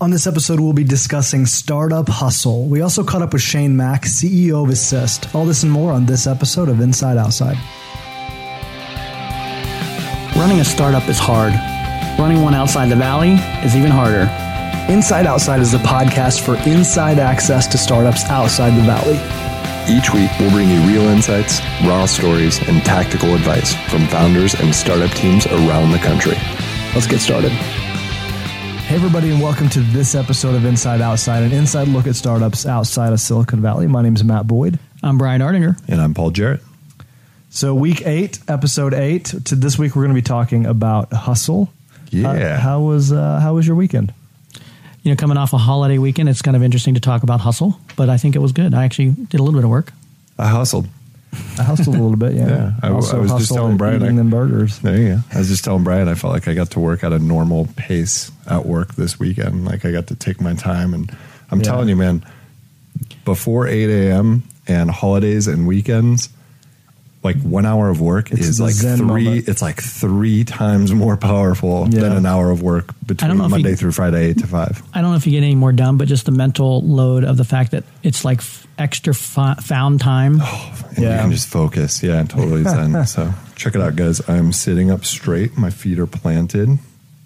On this episode, we'll be discussing startup hustle. We also caught up with Shane Mack, CEO of Assist. All this and more on this episode of Inside Outside. Running a startup is hard. Running one outside the valley is even harder. Inside Outside is the podcast for inside access to startups outside the valley. Each week, we'll bring you real insights, raw stories, and tactical advice from founders and startup teams around the country. Let's get started. Hey, everybody, and welcome to this episode of Inside Outside, an inside look at startups outside of Silicon Valley. My name is Matt Boyd. I'm Brian Ardinger. And I'm Paul Jarrett. So, week eight, episode eight. To this week, we're going to be talking about hustle. Yeah. Uh, how was uh, how was your weekend? You know, coming off a holiday weekend, it's kind of interesting to talk about hustle, but I think it was good. I actually did a little bit of work. I hustled. I hustled a little bit, yeah. Yeah, I- I was just telling Brian eating I- them burgers. There you go. I was just telling Brian I felt like I got to work at a normal pace at work this weekend. Like I got to take my time, and I'm Yeah. telling you, man, before 8 a.m. and holidays and weekends, like one hour of work It's is like Zen three. moment. It's like three times more powerful Yeah. than an hour of work between don't know if Monday you- through Friday, eight to five. I don't know if you get any more done, but just the mental load of the fact that it's like f- extra f- found time. Oh, and Yeah. you can just focus. Yeah, totally zen. so check it out, guys. I'm sitting up straight. My feet are planted.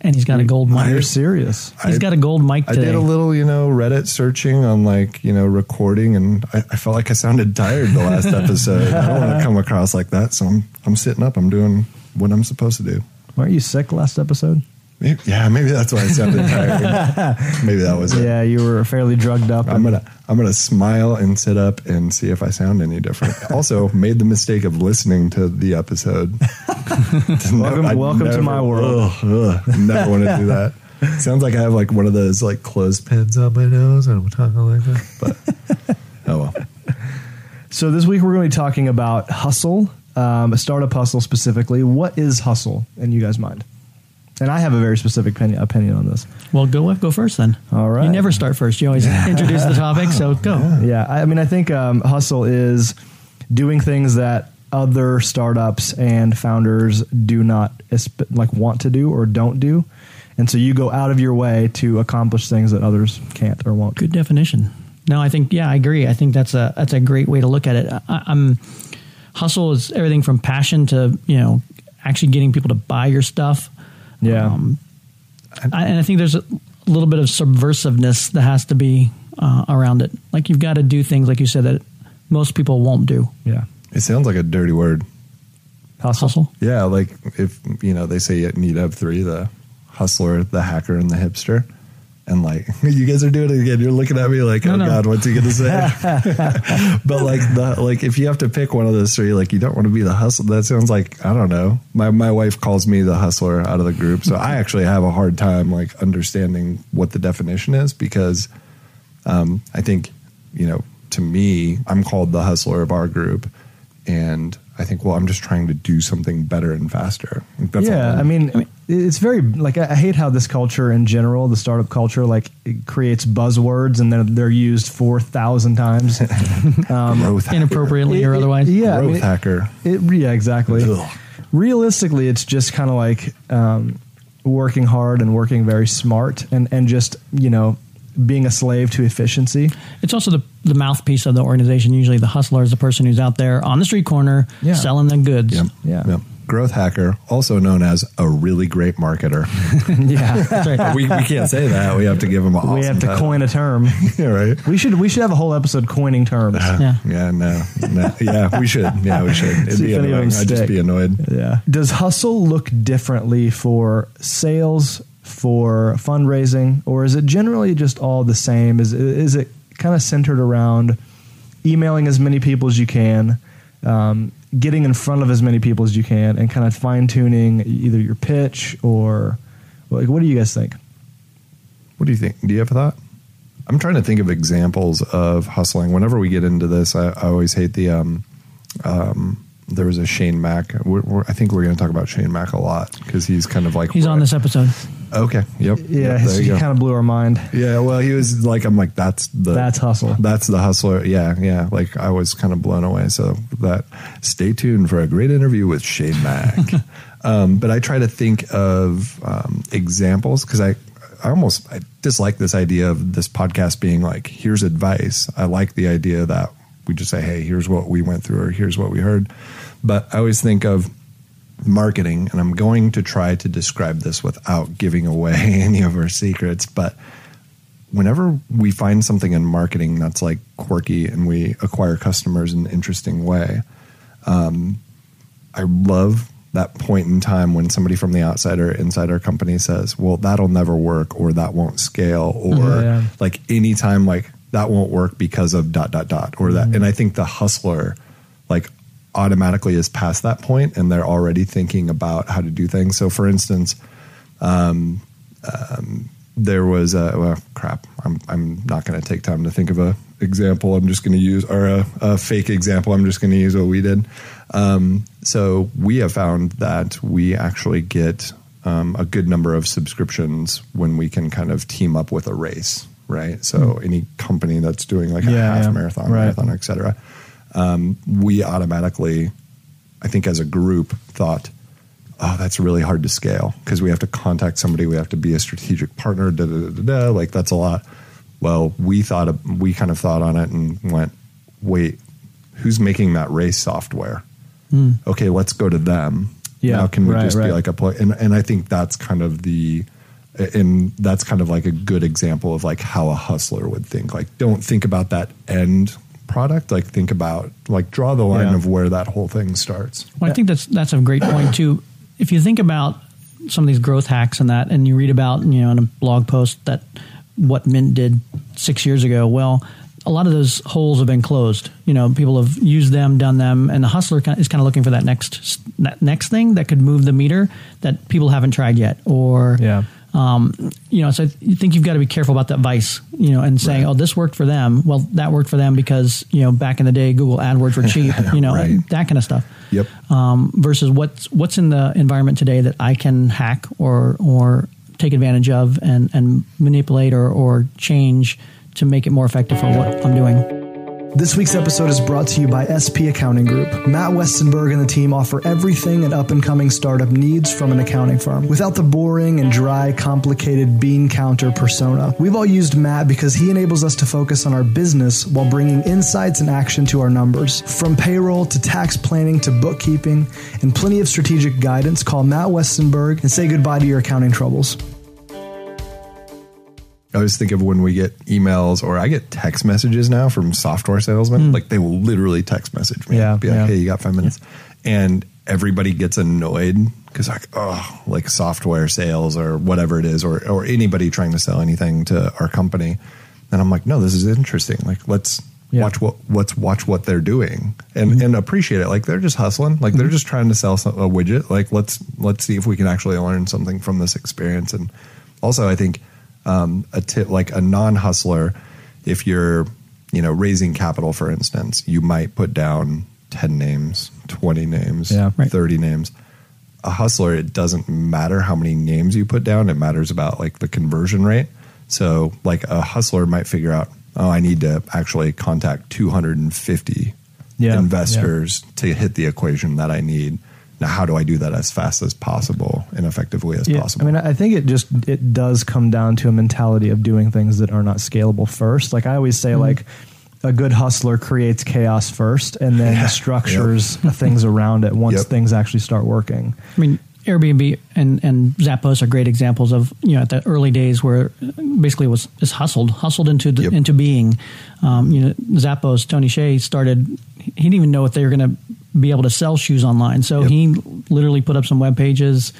And he's got a gold mic. You're serious. He's I- got a gold mic today. I did a little, you know, Reddit searching on like, you know, recording, and I, I felt like I sounded tired the last episode. I don't want to come across like that, so I'm I'm sitting up. I'm doing what I'm supposed to do. Weren't you sick last episode? Maybe, yeah, maybe that's why I sounded tired. maybe that was it. Yeah, you were fairly drugged up. I'm gonna I'm gonna smile and sit up and see if I sound any different. Also, made the mistake of listening to the episode. Welcome- welcome to my world. Ugh, ugh, never want to do that. Sounds like I have like one of those like clothespins on my nose and I'm talking like that. But oh well. So this week we're going to be talking about hustle, um, a startup hustle specifically. What is hustle in you guys' mind? And I have a very specific opinion, opinion on this. well, go go first then. All right. You never start first. You always introduce the topic, so go. Yeah, I I mean, I think um, hustle is doing things that other startups and founders do not like want to do or don't do, and so you go out of your way to accomplish things that others can't or won't. Good definition. No, I think yeah, I agree. I think that's a that's a great way to look at it. I, I'm hustle is everything from passion to you know actually getting people to buy your stuff. Yeah, Um, I, and I think there's a little bit of subversiveness that has to be uh, around it. Like you've got to do things like you said that most people won't do. yeah, It sounds like a dirty word. hustle. Hustle. Yeah, like if you know they say you need to have three: the hustler, the hacker, and the hipster. And like you guys are doing it again. You're looking at me like, No, oh no. god, what's he gonna say? but like the like if you have to pick one of those three, like you don't want to be the hustler. That sounds like I don't know. My my wife calls me the hustler out of the group, so I actually have a hard time like understanding what the definition is because um, I think you know to me I'm called the hustler of our group, and I think well I'm just trying to do something better and faster. That's yeah, I'm- I mean, it's very like I I hate how this culture in general, the startup culture, like it creates buzzwords and they're they're used four thousand times. growth hacker. Inappropriately or It- it- otherwise. yeah, I growth mean, it- hacker. It, yeah, exactly. Ugh. Realistically, it's just kind of like um, working hard and working very smart, and and just you know being a slave to efficiency. It's also the, the mouthpiece of the organization. Usually, the hustler is the person who's out there on the street corner Yeah. selling the goods. Yep. Yeah. Yep. Growth hacker, also known as a really great marketer. yeah, That's right. we, we can't say that. We have to give him an awesome we have to title. coin a term. Yeah, right. We should we should have a whole episode coining terms. Yeah. Yeah, no, no. Yeah, we should. Yeah, we should. It'd See be if any annoying. I'd just be annoyed. Yeah. Does hustle look differently for sales, for fundraising, or is it generally just all the same? Is is it kind of centered around emailing as many people as you can, um, getting in front of as many people as you can, and kind of fine tuning either your pitch or like what do you guys think? What do you think? Do you have a thought? I'm trying to think of examples of hustling. Whenever we get into this, I, I always hate the. Um, um, there was a Shane Mack. We're, we're, I think we're going to talk about Shane Mack a lot because he's kind of like He's on this episode. Okay. Yep. Yeah, Yep, there he you go. kind of blew our mind. Yeah, well, he was like, I'm like, that's the That's hustle. That's the hustler. Yeah, yeah. Like I was kind of blown away. So that stay tuned for a great interview with Shane Mack. um, but I try to think of um, examples because I I almost I dislike this idea of this podcast being like, here's advice. I like the idea that we just say, hey, here's what we went through or here's what we heard. But I always think of marketing, and I'm going to try to describe this without giving away any of our secrets, but whenever we find something in marketing that's like quirky and we acquire customers in an interesting way, um, I love that point in time when somebody from the outside or inside our company says, "Well, that'll never work," or "That won't scale," or Mhm. Yeah. like anytime like that won't work because of dot dot dot or that. And I think the hustler like automatically is past that point and they're already thinking about how to do things. So, for instance, there was a well, crap. I'm I'm not going to take time to think of a example. I'm just going to use or a, a fake example. I'm just going to use what we did. Um, so we have found that we actually get um, a good number of subscriptions when we can kind of team up with a race, right? So any company that's doing like a Yeah, half yeah. marathon, Right. marathon, et cetera, um, we automatically, I think, as a group, thought oh, that's really hard to scale because we have to contact somebody, we have to be a strategic partner, da da da da. Like that's a lot. Well, we thought we kind of thought on it and went, wait, who's making that race software? Okay, let's go to them. Yeah, now can we right, just be like a play? And and I think that's kind of the. And that's kind of like a good example of like how a hustler would think. Like, don't think about that end product. Like, think about like draw the line Yeah. of where that whole thing starts. Well, I think that's that's a great point too. If you think about some of these growth hacks and that, and you read about you know in a blog post that what Mint did six years ago, well, a lot of those holes have been closed. You know, people have used them, done them, and the hustler is kind of looking for that next that next thing that could move the meter that people haven't tried yet, or Yeah. Um, you know, so you think you've got to be careful about that vice, you know, and saying, "Oh, this worked for them." Well, that worked for them because you know back in the day, Google AdWords were cheap, you know, Right. that kind of stuff. Yep. Um, versus what's what's in the environment today that I can hack or or take advantage of and and manipulate or or change to make it more effective for what I'm doing. This week's episode is brought to you by SP Accounting Group. Matt Westenberg and the team offer everything an up and coming startup needs from an accounting firm without the boring and dry, complicated bean counter persona. We've all used Matt because he enables us to focus on our business while bringing insights and action to our numbers. From payroll to tax planning to bookkeeping and plenty of strategic guidance, call Matt Westenberg and say goodbye to your accounting troubles. I always think of when we get emails or I get text messages now from software salesmen. Hmm. Like they will literally text message me. Yeah, be like, yeah. hey, you got five minutes? And everybody gets annoyed because like, oh, like software sales or whatever it is, or or anybody trying to sell anything to our company. And I'm like, no, this is interesting. Like let's Yeah. watch what let's watch what they're doing and mm-hmm. and appreciate it. Like they're just hustling. Like they're mm-hmm. just trying to sell some, a widget. Like let's let's see if we can actually learn something from this experience. And also, I think um, a tip like a non hustler, if you're you know raising capital, for instance, you might put down ten names, twenty names, Yeah. Right. thirty names. A hustler, it doesn't matter how many names you put down. It matters about like the conversion rate. So, like a hustler might figure out, oh, I need to actually contact 250 Yeah, investors to hit the equation that I need. Now, how do I do that as fast as possible and effectively as possible? I mean, I think it just it does come down to a mentality of doing things that are not scalable first. Like I always say, like a good hustler creates chaos first, and then Yeah. structures things around it once Yep. things actually start working. I mean, Airbnb and, and Zappos are great examples of you know at the early days where basically it was is hustled hustled into the, Yep. into being. Um, you know, Zappos Tony Hsieh started. He didn't even know if they were going to be able to sell shoes online, so Yep. he literally put up some web pages.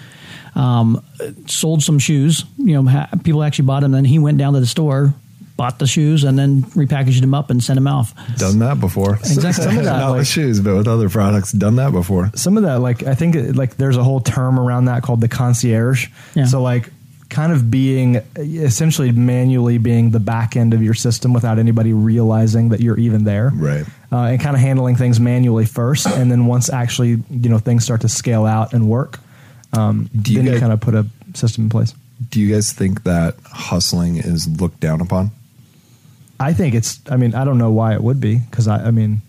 Um, sold some shoes. You know, ha- people actually bought them. Then he went down to the store, bought the shoes, and then repackaged them up and sent them off. Done that before. Exactly. Some of that, Not like- with shoes, but with other products. Done that before. Some of that, like I think, it- like there's a whole term around that called the concierge. Yeah. So like. Kind of being essentially manually being the back end of your system without anybody realizing that you're even there. Right. Uh, and kind of handling things manually first, and then once actually you know things start to scale out and work, um, Do you then you kind of put a system in place. Do you guys think that hustling is looked down upon? I think it's. I mean, I don't know why it would be because I. I mean,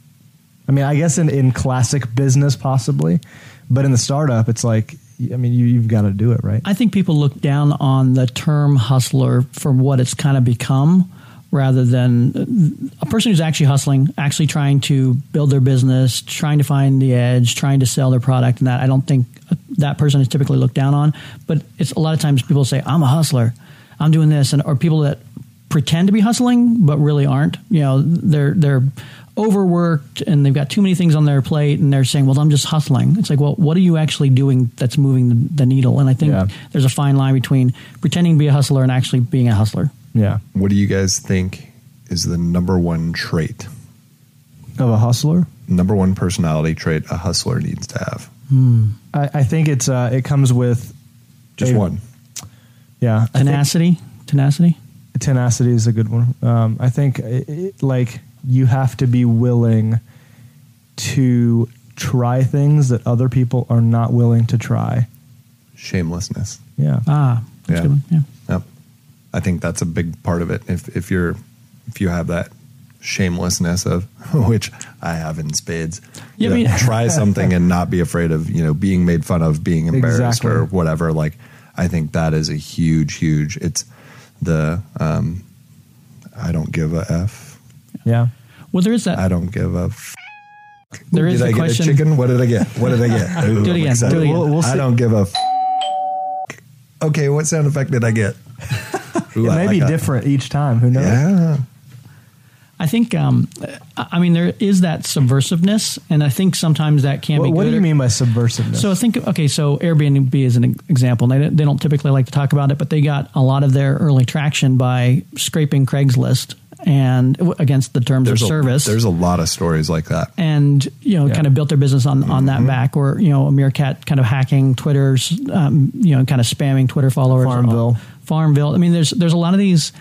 I mean, I guess in in classic business possibly, but in the startup, it's like I mean, you, you've got to do it, right? I think people look down on the term hustler for what it's kind of become rather than a person who's actually hustling, actually trying to build their business, trying to find the edge, trying to sell their product and that. I don't think that person is typically looked down on, but it's a lot of times people say, I'm a hustler. I'm doing this and or people that pretend to be hustling but really aren't. You know, they're they're overworked and they've got too many things on their plate and they're saying, "Well, I'm just hustling." It's like, "Well, what are you actually doing that's moving the, the needle?" And I think Yeah. there's a fine line between pretending to be a hustler and actually being a hustler. Yeah. What do you guys think is the number one trait, Of a hustler? number one personality trait a hustler needs to have? I, I think it's uh, it comes with Just a- one. Yeah, Tenacity, tenacity. tenacity is a good one. Um, I think it, it, like you have to be willing to try things that other people are not willing to try. Shamelessness. Yeah, Ah, that's Yeah. good one. Yeah. Yep. I think that's a big part of it. If if you're if you have that shamelessness of which I have in spades. Yeah, you know, mean- try something and not be afraid of, you know, being made fun of, being embarrassed Exactly. or whatever. Like I think that is a huge, huge it's the um I don't give a F. yeah. Well, there is that. I don't give a f- There is did I get question- a chicken? What did I get? What did I get? Ooh, Do it again, do it again. We'll- we'll I don't give a f- Okay, what sound effect did I get? Ooh, It I may like be that. different each time. Who knows? Yeah. I think. Um, I I mean, there is that subversiveness, and I think sometimes that can What, be. what good do you mean by subversiveness? So I think, okay, so Airbnb is an example. They, they don't typically like to talk about it, but they got a lot of their early traction by scraping Craigslist and against the terms There's of a, service. there's a lot of stories like that. and you know, Yeah. kind of built their business on, on Mm-hmm. that back, or you know, a meerkat kind of hacking Twitter's, um, you know, kind of spamming Twitter followers. Farmville. Farmville. I mean, there's there's a lot of these.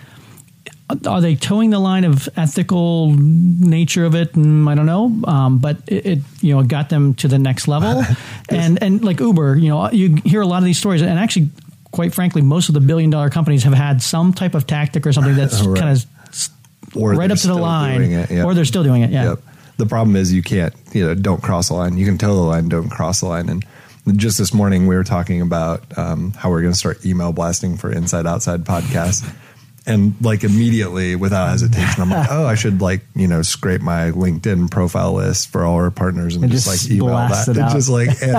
Are they towing the line of ethical nature of it? Mm, I don't know, um, but it, it you know got them to the next level, and and like Uber, you know, you hear a lot of these stories, and actually, quite frankly, most of the billion dollar companies have had some type of tactic or something that's Right. kind of Or right up to the line, it, yeah. or they're still doing it. Yeah. Yep. The problem is you can't, you know, don't cross the line. You can toe the line, don't cross the line. And just this morning we were talking about um, how we're going to start email blasting for Inside Outside podcast. And like immediately, without hesitation, I'm like, oh, I should like you know scrape my LinkedIn profile list for all our partners and, And just, just like email blast that. it And out. just like, and,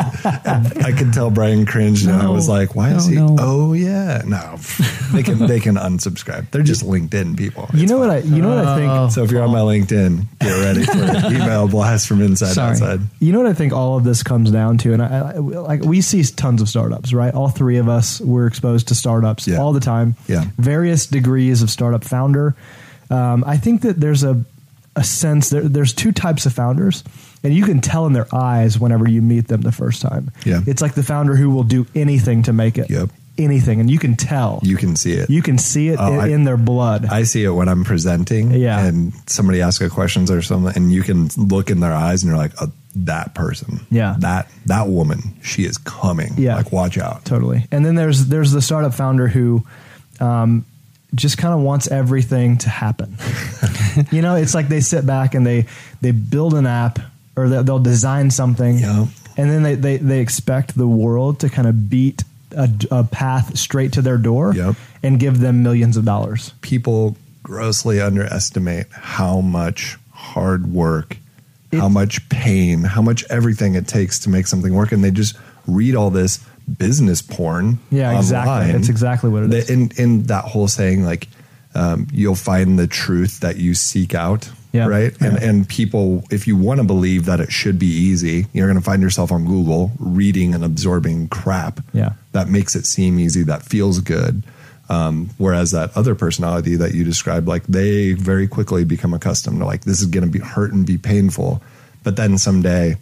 and I could tell Brian cringed, and I was like, why is he? no. Oh yeah, no, they can they can unsubscribe. They're just LinkedIn people. you It's know what. I you know what I think Oh. So if you're on my LinkedIn, get ready for email blast from inside Sorry. outside. You know what I think all of this comes down to, and I, I like we see tons of startups, right? All three of us were exposed to startups Yeah. all the time. Yeah. various degrees of startup founder. Um, I think that there's a a sense there, there's two types of founders, and you can tell in their eyes whenever you meet them the first time. Yeah. it's like the founder who will do anything to make it. Yep. anything, and you can tell. You can see it. You can see it Oh, in, I- in their blood. I see it when I'm presenting, Yeah. and somebody asks a questions or something, and you can look in their eyes, and you're like, oh, "That person, Yeah. that that woman, she is coming. Yeah. like watch out." totally. And then there's there's the startup founder who um, just kind of wants everything to happen. you know, it's like they sit back and they they build an app or they- they'll design something, Yep. and then they, they they expect the world to kind of beat a, a path straight to their door Yep. and give them millions of dollars. People grossly underestimate how much hard work, how much pain, how much everything it takes to make something work, and they just read all this business porn. Yeah, exactly. online. That's exactly what it The- is. In in that whole saying, like um, you'll find the truth that you seek out. Yeah. Right. And and people, if you want to believe that it should be easy, you're going to find yourself on Google reading and absorbing crap. Yeah. That makes it seem easy. That feels good. Um, whereas that other personality that you described, like they very quickly become accustomed to like this is going to be hurt and be painful, but then someday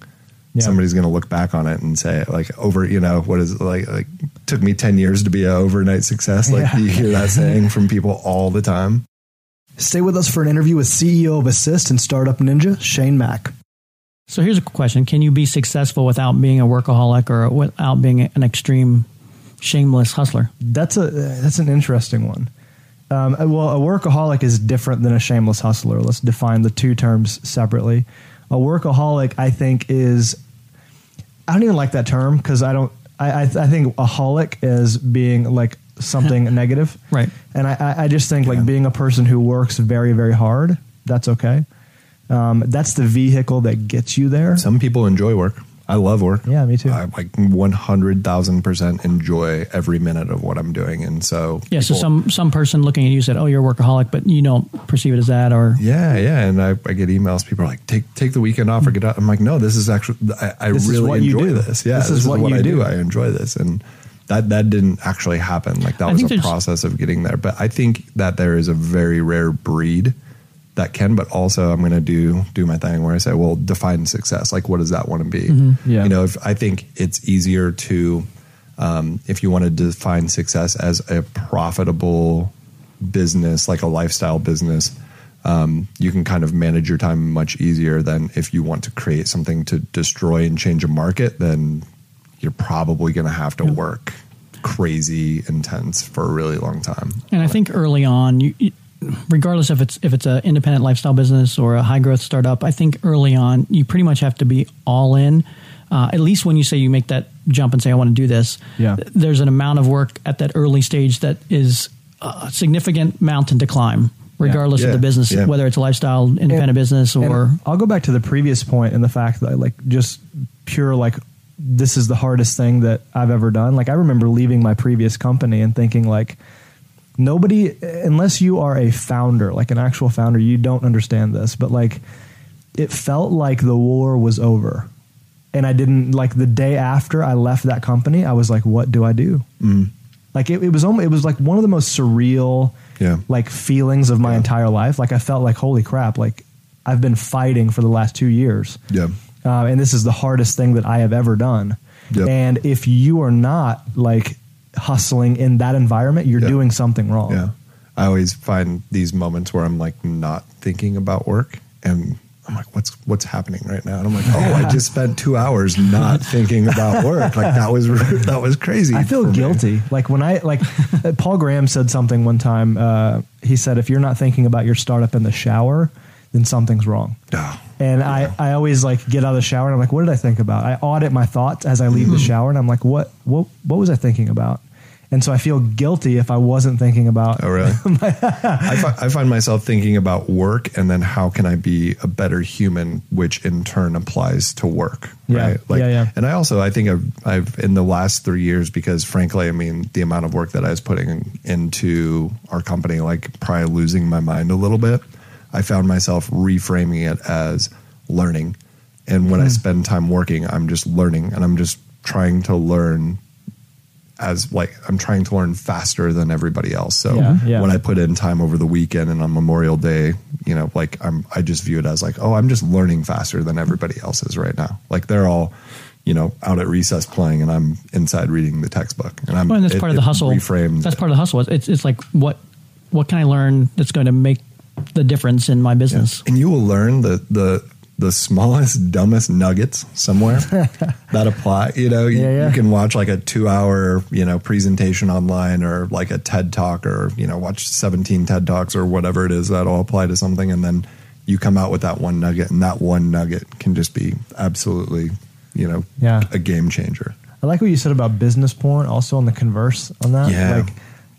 Yeah. somebody's going to look back on it and say like over you know what is it like like took me 10 years to be an overnight success like Yeah. you hear that saying from people all the time Stay with us for an interview with CEO of Assist and Startup Ninja, Shane Mack. So here's a question: Can you be successful without being a workaholic or without being an extreme, shameless hustler? That's a that's an interesting one. Um, well, a workaholic is different than a shameless hustler. Let's define the two terms separately. A workaholic, I think, is I don't even like that term because I don't I, I, I think aholic is being like something negative, Right. And I, I- I just think like being a person who works very, very hard. That's okay. Um, that's the vehicle that gets you there. Some people enjoy work. I love work. Yeah, me too. I like one hundred thousand percent enjoy every minute of what I'm doing, and so Yeah. So some some person looking at you said, "Oh, you're a workaholic," but you don't perceive it as that, or Yeah, yeah, and I, I get emails. People are like, "Take take the weekend off or get out." I'm like, "No, this is actually I, I This is really what you enjoy do. this. Yeah, This is what you I do. I enjoy this, and that that didn't actually happen. Like that I was a process of getting there. But I think that there is a very rare breed that can. But also, I'm going to do do my thing where I say, "Well, define success. Like, what does that want to be? Yeah. You know, if I think it's easier to." Um, if you want to define success as a profitable business, like a lifestyle business, um, you can kind of manage your time much easier than if you want to create something to destroy and change a market, then you're probably going to have to work crazy intense for a really long time. And I think early on, you, you, regardless if it's if it's an independent lifestyle business or a high growth startup, I think early on you pretty much have to be all in. Uh, at least when you say you make that jump and say I want to do this, Yeah. there's an amount of work at that early stage that is a significant mountain to climb, regardless Yeah. of the business, Yeah. whether it's a lifestyle independent And- business or I'll go back to the previous point and the fact that like just pure like this is the hardest thing that I've ever done. Like I remember leaving my previous company and thinking like nobody unless you are a founder, like an actual founder, you don't understand this, but like it felt like the war was over. And I didn't like the day after I left that company, I was like, what do I do? Mm. Like it, it was almost, it was like one of the most surreal Yeah. like feelings of my Yeah. entire life. Like I felt like holy crap, like I've been fighting for the last two years, Yeah. uh, and this is the hardest thing that I have ever done. Yep. And if you are not like hustling in that environment, you're Yeah. doing something wrong. Yeah. I always find these moments where I'm like not thinking about work and I'm like, what's what's happening right now? And I'm like, oh, I just spent two hours not thinking about work. Like that was that was crazy. I feel for me. guilty. Like when I like uh, Paul Graham said something one time. Uh, he said, "If you're not thinking about your startup in the shower, then something's wrong." Oh, And I, I always like get out of the shower and I'm like, what did I think about? I audit my thoughts as I leave the shower and I'm like, what what what was I thinking about? And so I feel guilty if I wasn't thinking about oh really? I, fi- I find myself thinking about work and then how can I be a better human, which in turn applies to work. Yeah. Right. Like, Yeah, yeah. And I also, I think I've, I've, in the last three years, because frankly, I mean, the amount of work that I was putting into our company, like probably losing my mind a little bit, I found myself reframing it as learning. And when I Hmm. spend time working, I'm just learning and I'm just trying to learn as like I'm trying to learn faster than everybody else. So Yeah, yeah. when I put in time over the weekend and on Memorial Day, you know, like I'm I just view it as like, oh, I'm just learning faster than everybody else is right now. Like they're all, you know, out at recess playing and I'm inside reading the textbook. And I'm Well, and that's it- part of the hustle. Reframed. That's part of the hustle. It's it's like what what can I learn that's going to make the difference in my business? and you will learn the the the smallest dumbest nuggets somewhere that apply you know you, Yeah, yeah. you can watch like a two hour you know presentation online or like a ted talk or you know watch 17 ted talks or whatever it is that all apply to something and then you come out with that one nugget and that one nugget can just be absolutely you know Yeah. a game changer I like what you said about business porn also on the converse on that. Yeah. Like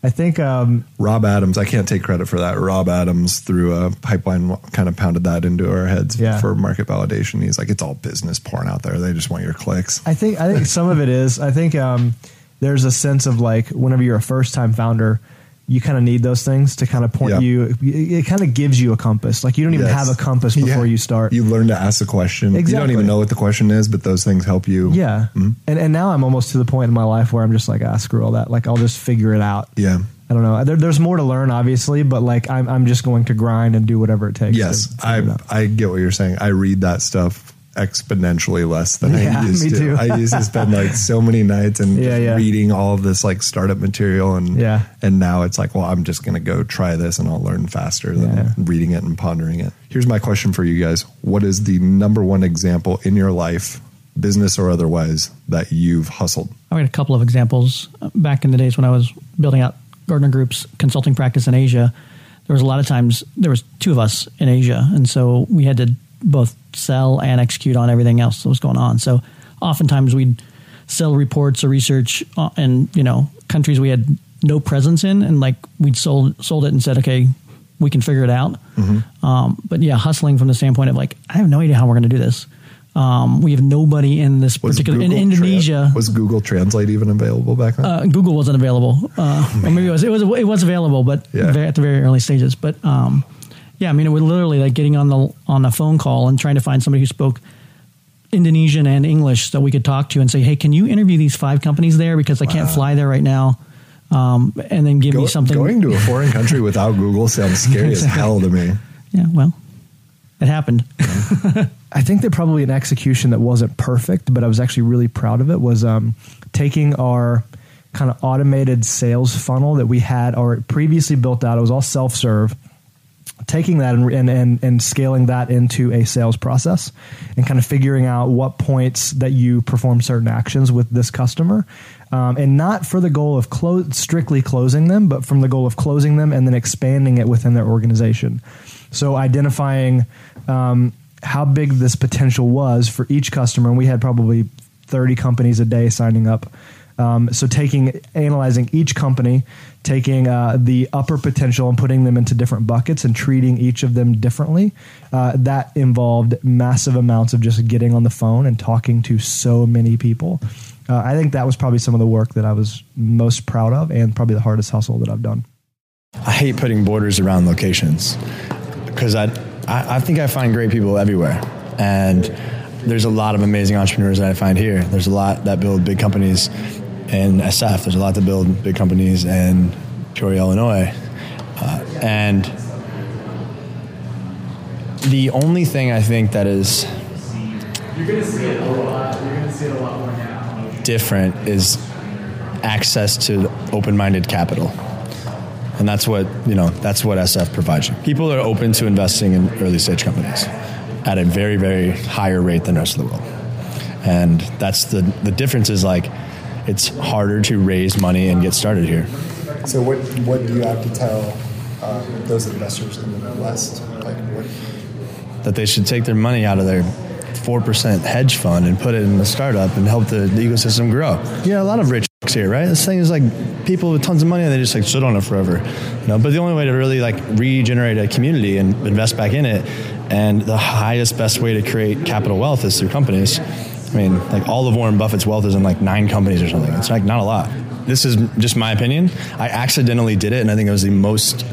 I think um rob adams i can't take credit for that rob adams through a pipeline kind of pounded that into our heads Yeah. for market validation he's like it's all business porn out there they just want your clicks I think I think some of it is. I think um, there's a sense of like whenever you're a first time founder, you kind of need those things to kind of point Yeah. you. It kind of gives you a compass. Like you don't even Yes. have a compass before Yeah. you start. You learn to ask a question. You don't even know what the question is, but those things help you. yeah, and and now I'm almost to the point in my life where I'm just like, ah, screw all that. Like I'll just figure it out. Yeah. I don't know. There, there's more to learn, obviously, but like I'm I'm just going to grind and do whatever it takes. Yes, to figure it I. I get what you're saying. I read that stuff exponentially less than Yeah, I used to. too. I used to spend like so many nights and Yeah, yeah. reading all of this like startup material and Yeah. and now it's like, well, I'm just going to go try this and I'll learn faster than reading it and pondering it. Here's my question for you guys. What is the number one example in your life, business or otherwise, that you've hustled? I got a couple of examples. Back in the days when I was building out Gartner Group's consulting practice in Asia, there was a lot of times there was two of us in Asia, and so we had to both sell and execute on everything else that was going on. So oftentimes we'd sell reports or research uh, and you know countries we had no presence in, and like we'd sold sold it and said, okay, we can figure it out. Mm-hmm. Um, but yeah, hustling from the standpoint of like, I have no idea how we're going to do this. Um, we have nobody in this Was particular in Indonesia. Tran- was Google Translate even available back then? uh, Google wasn't available. Uh, or maybe it was. It was. It was available, but Yeah. at the very early stages. But um, yeah, I mean, it was literally like getting on the on a phone call and trying to find somebody who spoke Indonesian and English that we could talk to and say, "Hey, can you interview these five companies there because I can't fly there right now." Um, and then give Go- me something. Going to a foreign country without Google sounds scary as hell to me. yeah, well, it happened. I think that probably an execution that wasn't perfect, but I was actually really proud of it was um, taking our kind of automated sales funnel that we had or previously built out. It was all self serve. Taking that and, and, and, and scaling that into a sales process and kind of figuring out what points that you perform certain actions with this customer. Um, and not for the goal of clo- strictly closing them, but from the goal of closing them and then expanding it within their organization. So identifying um, how big this potential was for each customer, and we had probably 30 companies a day signing up. Um, so taking analyzing each company, taking uh, the upper potential and putting them into different buckets and treating each of them differently. Uh, that involved massive amounts of just getting on the phone and talking to so many people. Uh, I think that was probably some of the work that I was most proud of, and probably the hardest hustle that I've done. I hate putting borders around locations because I, I I think I find great people everywhere, and there's a lot of amazing entrepreneurs that I find here. There's a lot that build big companies in SF. There's a lot to build big companies in Peoria, Illinois, uh, and the only thing I think that is You're to see it a lot. You're to see it a lot more now. different is access to open-minded capital and that's what you know that's what sf provides you people are open to investing in early stage companies at a very very higher rate than the rest of the world and that's the the difference is like it's harder to raise money and get started here So what what do you have to tell um, those investors in the Midwest? Like what? that they should take their money out of their 4% hedge fund and put it in a startup and help the, the ecosystem grow. Yeah, a lot of rich here, right? This thing is like people with tons of money and they just like sit on it forever. You know, but the only way to really like regenerate a community and invest back in it and the highest best way to create capital wealth is through companies. I mean, like all of Warren Buffett's wealth is in like nine companies or something. It's like not a lot. This is just my opinion. I accidentally did it and I think it was the most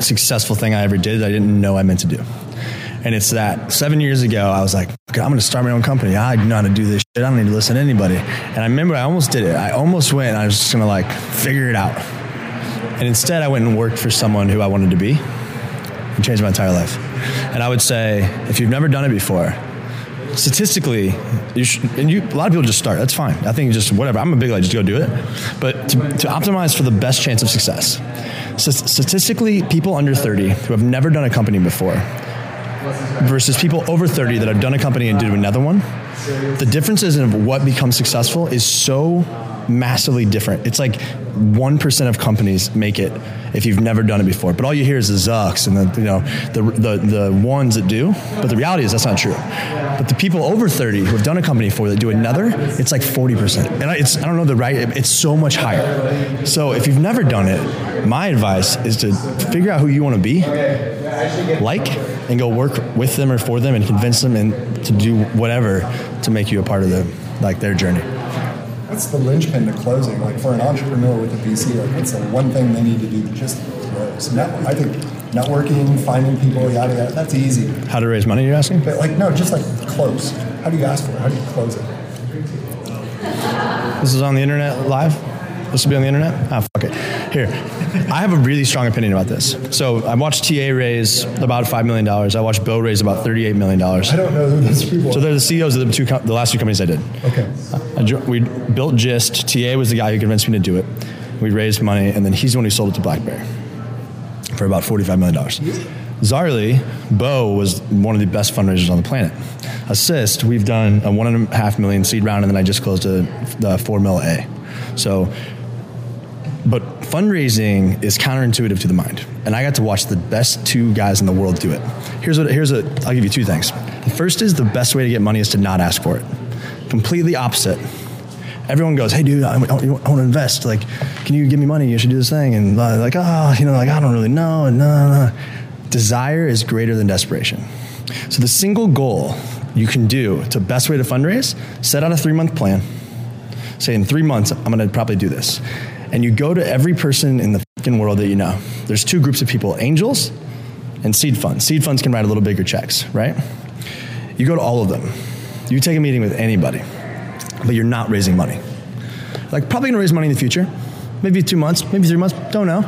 successful thing I ever did that I didn't know I meant to do. And it's that seven years ago, I was like, okay, I'm going to start my own company. I know how to do this shit. I don't need to listen to anybody. And I remember I almost did it. I almost went and I was just going to like figure it out. And instead, I went and worked for someone who I wanted to be and changed my entire life. And I would say, if you've never done it before, statistically, you should, and you, a lot of people just start. That's fine. I think just whatever. I'm a big like just go do it. But to, to optimize for the best chance of success, so statistically, people under 30 who have never done a company before versus people over 30 that have done a company and did another one, the differences in what becomes successful is so massively different. It's like 1% of companies make it if you've never done it before. But all you hear is the Zucks and the, you know, the, the, the ones that do. But the reality is that's not true. But the people over 30 who have done a company before that do another, it's like 40%. And it's, I don't know the right, it's so much higher. So if you've never done it, my advice is to figure out who you want to be, like, and go work with them or for them and convince them and to do whatever to make you a part of the, like their journey. What's the linchpin to closing? Like for an entrepreneur with a VC, like what's the one thing they need to do to just close? Net- I think networking, finding people, yada yada. That's easy. How to raise money, you're asking? But like no, just like close. How do you ask for it? How do you close it? This is on the internet live? This will be on the internet? Ah, fuck it. Here. I have a really strong opinion about this. So I watched TA raise about $5 million. I watched Bo raise about $38 million. I don't know who those people So they're the CEOs of the two, com- the last two companies I did. Okay. I we built Gist. TA was the guy who convinced me to do it. We raised money, and then he's the one who sold it to BlackBerry for about $45 million. Zaarly, Bo was one of the best fundraisers on the planet. Assist, we've done a one and a half million seed round, and then I just closed a the four mil A. So, fundraising is counterintuitive to the mind, and I got to watch the best two guys in the world do it. Here's what here's a I'll give you two things. The first is the best way to get money is to not ask for it. Completely opposite everyone goes, "Hey, dude, I, I, want to invest. Like, can you give me money? You should do this thing." And uh, like, oh, you know, like I don't really know. And no, no, no. Desire is greater than desperation. So the single goal you can do to best way to fundraise: set out a three month plan. Say in three months, I'm going to probably do this, and you go to every person in the fucking world that you know. There's two groups of people: angels and seed funds. Seed funds can write a little bigger checks, right? You go to all of them. You take a meeting with anybody but you're not raising money. Like, probably gonna raise money in the future. Maybe two months, maybe three months, don't know.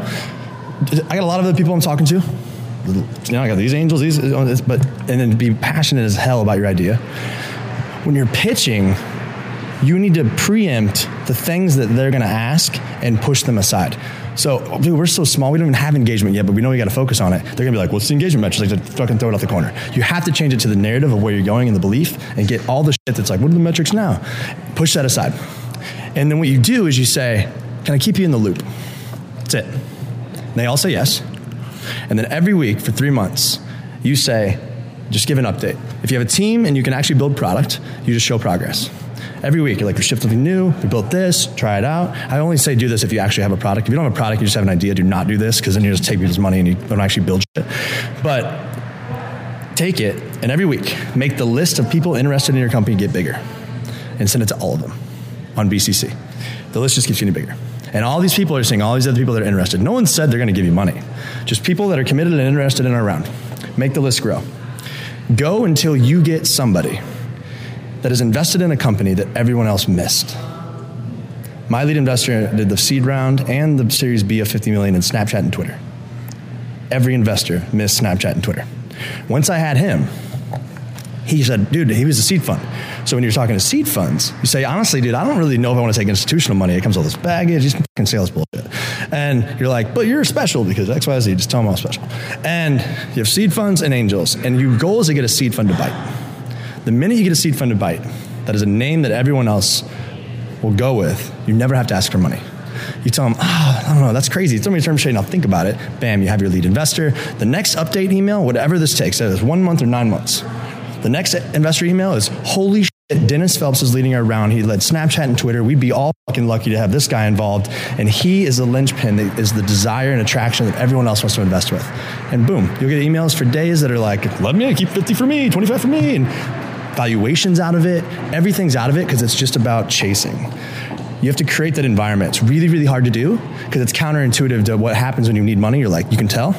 I got a lot of the people I'm talking to. You I got these angels, these, but, and then be passionate as hell about your idea. When you're pitching, you need to preempt the things that they're gonna ask and push them aside. So, dude, we're so small, we don't even have engagement yet, but we know we got to focus on it. They're gonna be like, "What's the engagement metrics?" Like, to fucking throw it out the corner. You have to change it to the narrative of where you're going and the belief, and get all the shit that's like, "What are the metrics now?" Push that aside, and then what you do is you say, "Can I keep you in the loop?" That's it. And they all say yes, and then every week for three months, you say, "Just give an update." If you have a team and you can actually build product, you just show progress every week. You're like, we shipped something new, we built this, try it out. I only say do this if you actually have a product. If you don't have a product, you just have an idea, do not do this because then you just take people's money and you don't actually build shit. But take it and every week make the list of people interested in your company get bigger and send it to all of them on BCC. The list just keeps getting bigger. And all these people are saying all these other people that are interested. No one said they're going to give you money. Just people that are committed and interested in our round. Make the list grow. Go until you get somebody that is invested in a company that everyone else missed. My lead investor did the seed round and the Series B of 50 million in Snapchat and Twitter. Every investor missed Snapchat and Twitter. Once I had him, he said, dude, he was a seed fund. So when you're talking to seed funds, you say, honestly, dude, I don't really know if I want to take institutional money. It comes with all this baggage, these fucking sales bullshit. And you're like, but you're special because X, Y, Z, just tell them I'm special. And you have seed funds and angels, and your goal is to get a seed fund to bite. The minute you get a seed fund to bite, that is a name that everyone else will go with, you never have to ask for money. You tell them, oh, I don't know, that's crazy. Throw me a term sheet and I'll think about it. Bam, you have your lead investor. The next update email, whatever this takes, whether it's one month or nine months. The next investor email is, holy shit, Dennis Phelps is leading our round. He led Snapchat and Twitter. We'd be all fucking lucky to have this guy involved. And he is the linchpin that is the desire and attraction that everyone else wants to invest with. And boom, you'll get emails for days that are like, let me keep 50 for me, 25 for me. And valuations out of it, everything's out of it because it's just about chasing. You have to create that environment. It's really, really hard to do because it's counterintuitive to what happens when you need money. You're like, you can tell.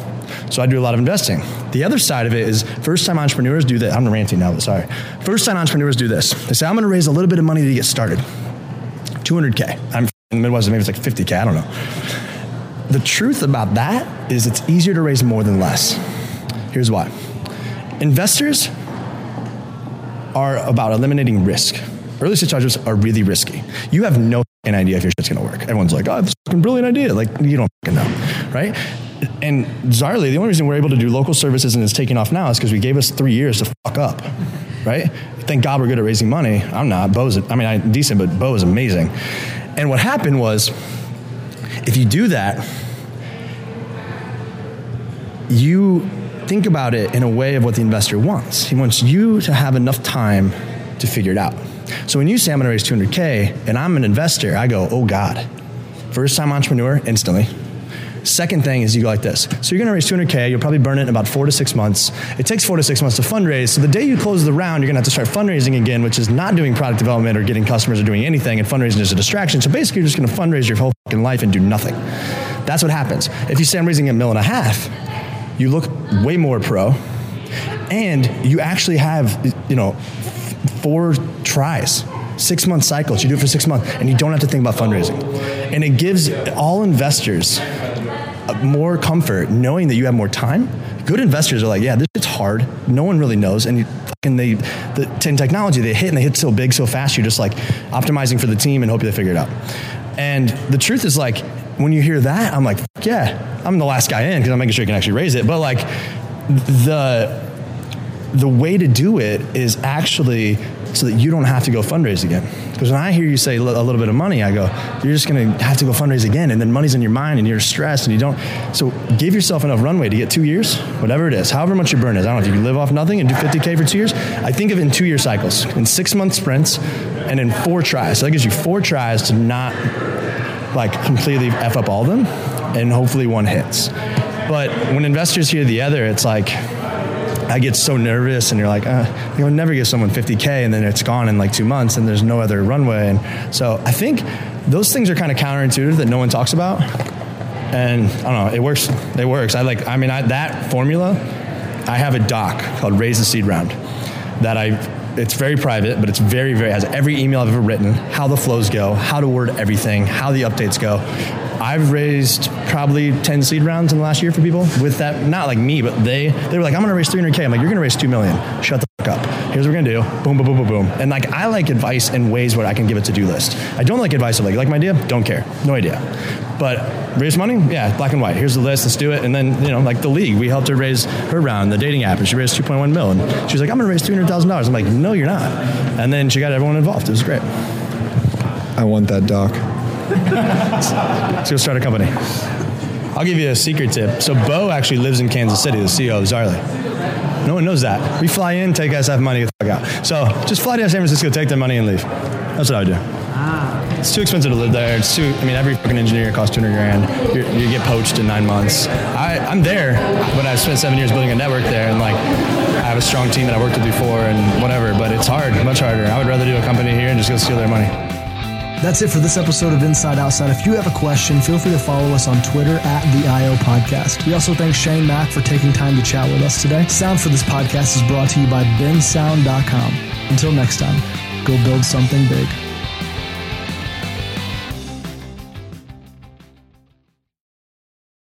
So I do a lot of investing. The other side of it is first time entrepreneurs do that. I'm ranting now, but sorry. First time entrepreneurs do this. They say, I'm going to raise a little bit of money to get started. 200K. I'm in the Midwest, maybe it's like 50K. I don't know. The truth about that is it's easier to raise more than less. Here's why. Investors are about eliminating risk. Early stage startups are really risky. You have no idea if your shit's gonna work. Everyone's like, oh, is a brilliant idea. Like, you don't know, right? And bizarrely, the only reason we're able to do local services and it's taking off now is because we gave us three years to fuck up, right? Thank God we're good at raising money. I'm not. Bo's, I mean, I'm decent, but Bo is amazing. And what happened was, if you do that, you think about it in a way of what the investor wants. He wants you to have enough time to figure it out. So when you say I'm to raise 200K and I'm an investor, I go, oh God. First time entrepreneur, instantly. Second thing is you go like this. So you're to raise 200K. You'll probably burn it in about four to six months. It takes four to six months to fundraise. So the day you close the round, you're to have to start fundraising again, which is not doing product development or getting customers or doing anything. And fundraising is a distraction. So basically, you're just to fundraise your whole fucking life and do nothing. That's what happens. If you say I'm raising a mill and a half, you look way more pro, and you actually have, you know, four tries, six month cycles. You do it for six months, and you don't have to think about fundraising. And it gives all investors uh, more comfort knowing that you have more time. Good investors are like, yeah, this is hard. No one really knows, and you, and they, the in technology, they hit and they hit so big, so fast. You're just like optimizing for the team and hope they figure it out. And the truth is like, when you hear that, I'm like, yeah, I'm the last guy in because I'm making sure you can actually raise it. But like the the way to do it is actually so that you don't have to go fundraise again. Because when I hear you say a little bit of money, I go, you're just going to have to go fundraise again, and then money's in your mind, and you're stressed, and you don't. So give yourself enough runway to get two years, whatever it is, however much your burn is. I don't know if you live off nothing and do 50k for two years. I think of it in two year cycles, in six month sprints, and in four tries. So that gives you four tries to not like completely f up all of them, and hopefully one hits. But when investors hear the other, it's like I get so nervous, and you're like, uh, you'll never give someone 50k, and then it's gone in like two months, and there's no other runway. And so I think those things are kind of counterintuitive that no one talks about. And I don't know, it works. It works. I like. I mean, I, that formula. I have a doc called "Raise the Seed Round" that I it's very private, but it's very, very has every email I've ever written, how the flows go, how to word everything, how the updates go. I've raised probably 10 seed rounds in the last year for people with that, not like me, but they, they were like, I'm going to raise 300K. I'm like, you're going to raise 2 million. Shut the up. Here's what we're going to do. Boom, boom, boom, boom, boom. And like, I like advice in ways where I can give a to-do list. I don't like advice of like, like my idea? Don't care. No idea. But raise money? Yeah, black and white. Here's the list. Let's do it. And then, you know, like the league, we helped her raise her round, the dating app, and she raised 2.1 mil. And she was like, I'm going to raise $300,000. I'm like, no, you're not. And then she got everyone involved. It was great. I want that doc. Let's go start a company. I'll give you a secret tip. So Bo actually lives in Kansas City, the CEO of Zaarly. No one knows that. We fly in, take SF money, get the fuck out. So just fly to San Francisco, take their money, and leave. That's what I would do. Ah. It's too expensive to live there. It's too. I mean, every fucking engineer costs 200 grand. You're, you get poached in nine months. I, I'm there, but I spent seven years building a network there, and like I have a strong team that I worked with before, and whatever. But it's hard, much harder. I would rather do a company here and just go steal their money. That's it for this episode of Inside Outside. If you have a question, feel free to follow us on Twitter at the IO Podcast. We also thank Shane Mac for taking time to chat with us today. Sound for this podcast is brought to you by bensound.com. Until next time, go build something big.